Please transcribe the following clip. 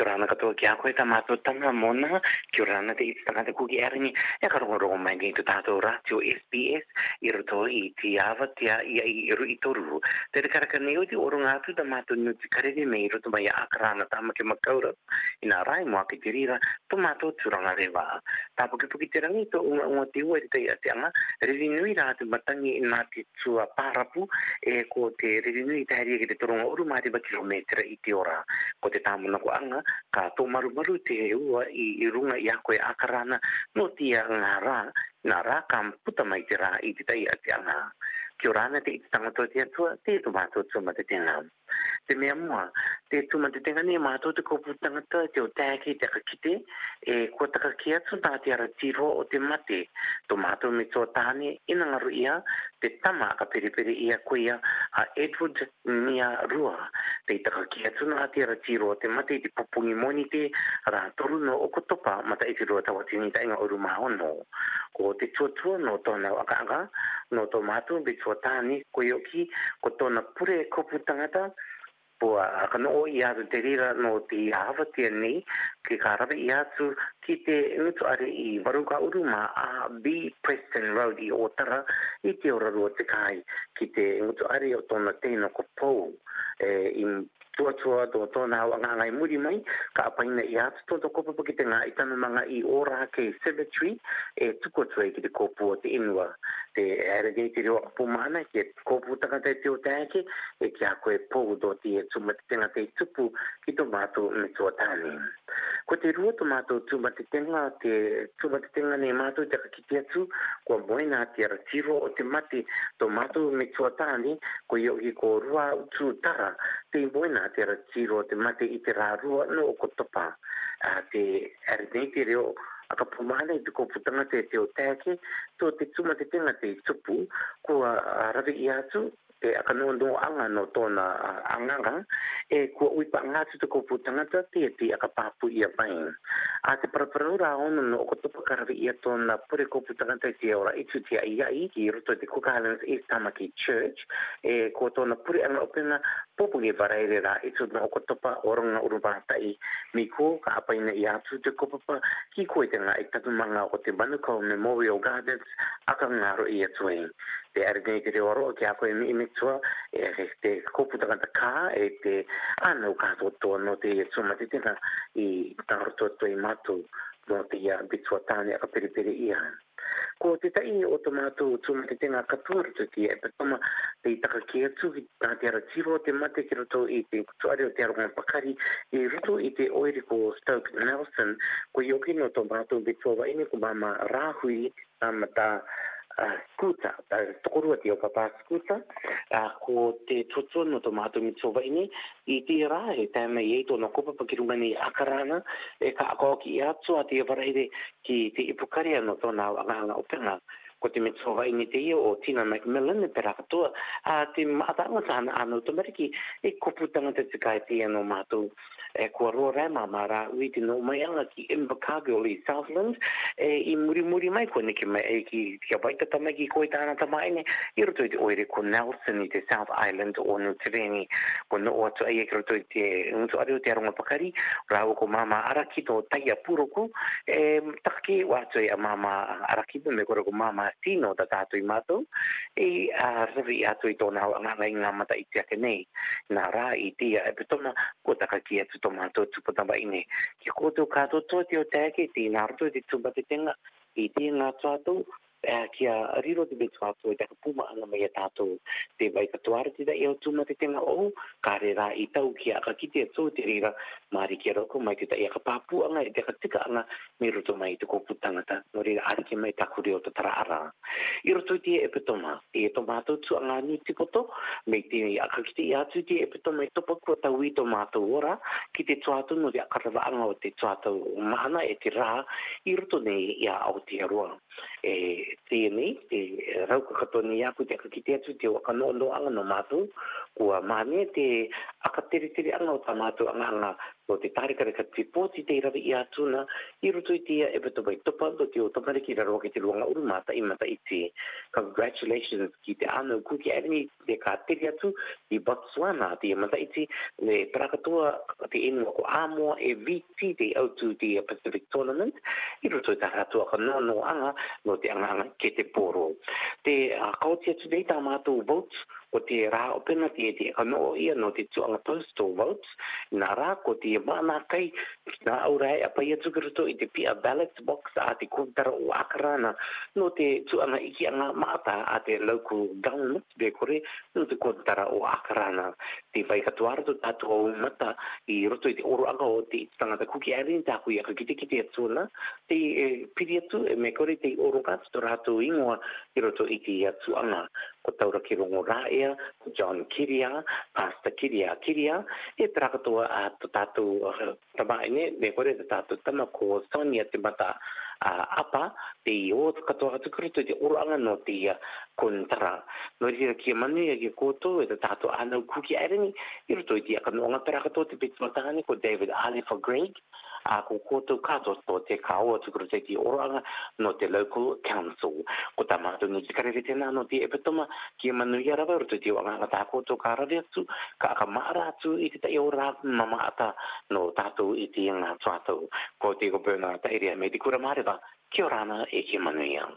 Kia rana katoa ki a koe ta mātou tanga mona. Kia rana te iti tanga te kuki arangi. E karo ngoro o mai ngai tu tātou ratio SPS. I roto i ti awa te a i a i iru i toru. Te re karaka neo ti oro ngātou ta mātou nu ti karewe me i roto mai a karana ta ma ke makaura. I nā rai mua ki tirira tu mātou turanga re wā. Ta puki puki te rangi to unga unga te ua te a te anga. Revinui rā te matangi i nā te tua pārapu e ko te revinui te haria ki te toronga uru mātiba kilometra i te ora. Ko te tāmu nako anga ka to maru maru te ua i, i runga i a koe akarana no ti a ngā rā nā rā kam puta mai te rā i te tai a te anga kio rāna te i te tangatoa te atua te tu mātua tu te ngāma te mea mua. Te tuma e te tenga ni mātō te kōpū tangata te o tēki te kakite e kua taka ki atu tā te ara tiro o te mate. Tō mātō me tō tāne inangaru ia te tama a periperi ia kuia a Edward Mia Rua. Te taka ki atu nā te ara tiro o te mate i te pupungi moni te rā toru no okotopa mata i e te rua tawatini ta inga uru maono. Ko te tuatua no tōna wakaanga no tō mātō me tō tāne kuioki ko tōna pure kōpū tangata pua a kana o i atu te rira no te hawa tia nei ke ka rabe i atu ki te ngutu are i Waruka Uruma a B. Preston Road i Otara i te ora rua te kai ki te ngutu are o tōna tēno pou e, i tua tua tua tona hawa ngā ngai muri mai, ka apaina i atu tō kopa pa ki te ngā i tanu manga i ora ke cemetery e tuko tua i ki te kopu o te inua. Te eregei te reo apu mana ki e kōpū takatai te o te ake e ki a koe pōu dō ti e tumatitenga te i tupu ki tō mātu me tō tāne ko te rua tu mātou tu matitenga te tu matitenga ne mātou te kakiti atu kua moe te ratiro o te mate tō mātou me tua tāne ko i oki ko rua utu tara te moe nā te ratiro o te mate i te rā rua no o kotopa te erinei te reo a ka pumana i tuko putanga te te o tēke tō te tu matitenga te tupu kua rave i atu e aka no ndo anga no tona anga nga e ku u pa nga tsu ko puta nga tsa ti aka pa pu ia pa in a te pra pra ora on no ko to pa kar ia tona pure ko puta nga ti ora i tsu ti ai ai ki ro to te ko ka hanes e tamaki church e ko tona pure anga opena popu ge para ere ra i tsu no ko to pa ora na uru pa ta i mi ko ka pa ina ia tsu te ko pa ki ko te nga e ka tu manga ko te banu ko memorial gardens aka ngaro i atua e. Te ari i te reo aroa ki ako e mi tua, e ari te kopu takanta ka, e te anau kato toa no te i atua mati tina i tangaro toa toa i matu no te ia bitua tāne a ka peripere i hana ko te tai o te mātu o tūma te tenga katoa rato ki e patoma te i taka ki atu ki tā te ara tiro te mate ki roto i te kutuare o te aronga pakari i roto i te oere ko Stoke Nelson ko i okino tō mātu bitua wa ine ko mama rāhui a mata skuta tokorua te opapa a ko te tutu no tomato mahatu mitso vaini i te rā e tēma i eito no kopa pakiruma ni akarana e ka akoki i atu a te varaire ki te ipukaria no to nā wanganga openga ko te mitso ini te ia o Tina Macmillan per perakatoa a te maatanga sana to meriki e koputanga te tika te ia no mahatu e kua roa rai mā mā rā ui te no mai anga ki Invercargo li Southland e i muri muri mai kua neke mai e ki kia baita tamai ki koe tāna tamai ne i roto i te oere ko Nelson i te South Island o Nu Tereni ko no o atu aia e ki roto i te ngutu areo te aronga pakari rā o ko mā mā araki tō tai a puroku e takke o atu a mā araki tō me kore ko mā mā tino ta tātu i mātou e a rivi atu i tōna ngā ngā ngā mata i te ake nei nā rā i tia e petona ko takakia tu to mato tu pa tamba ini ki ko to ka to to ti o te ki ti na to ti tu pa ti tenga i te na to Eh, e ki a riro di bitu atu e taka puma ana me e to te vai katoara tida e o tūma te tenga o oh, karera rā i tau ki a ka kite e tō te rira mari ki a roko mai kita e ka papu anga e ka tika anga me to mai te kōpū tangata no rira ari ki mai takuri o te tara ara i roto i te e petoma e to mātou tū anga ni tikoto me te i a ka kite i atu i te e petoma e topa kua tau i to mātou ora ki te to tuatou no te akarava ana o te to tuatou mahana e te rā i roto nei i a Aotearoa e tēnei, te rauka katoa ni aku te kakite atu te wakano loanga no mātou, kua mame te a ka tiri tere anga o tamatu anga anga o te tarikare ka te pōti te irawi i atuna i rutu i tia e pato mai topa do te o tamari ki raro ki te luanga uru mata i mata i te congratulations ki te anu kuki aerini te ka tere atu i Botswana te i mata i te le prakatoa te enu ako amoa e viti te autu te Pacific Tournament i rutu i tarikatoa ka nono anga no te anga anga ke te poro te kautia tu dei tamatu votes ko te rā o pena te e te ano o ia no te tuanga postal votes, nā rā ko te mana kai, nā aurai a paia tukiruto i te pia ballot box a te kuntara o akarana, no te tuanga iki anga mata a te local government, be kore, no te kuntara o akarana. Te vai katuarato tatu o mata i roto i te oruanga o te tangata kuki airin tāku i aka kite kite atuna, te eh, piri atu, e me kore te oruanga tato rātou ingoa i roto i te atuanga ko taura ki rongo raia, ko John Kiria, Pastor Kiria Kiria, e trakatoa a to tatu uh, tama ene, me kore te tatu tama ko Sonia te mata apa, te i o katoa katu kuruto te uranga no te i kontra. No rira ki manu ia ki koto, e te tatu anau kuki aerini, i ruto i te i akano onga trakatoa te pitu ko David Alifa Greig, a ko ko to ka to te ka o tu kru te ki oranga no te local council ko ta ma to te kare te no te epitoma ki e manu ia rawa rutu te o anga ta ko to ka rawe atu ka ka ma ara atu i te ta o ra mama ata no tato i te inga tuatau ko te ko ta iria me te kura marewa ki o e ki manu ia.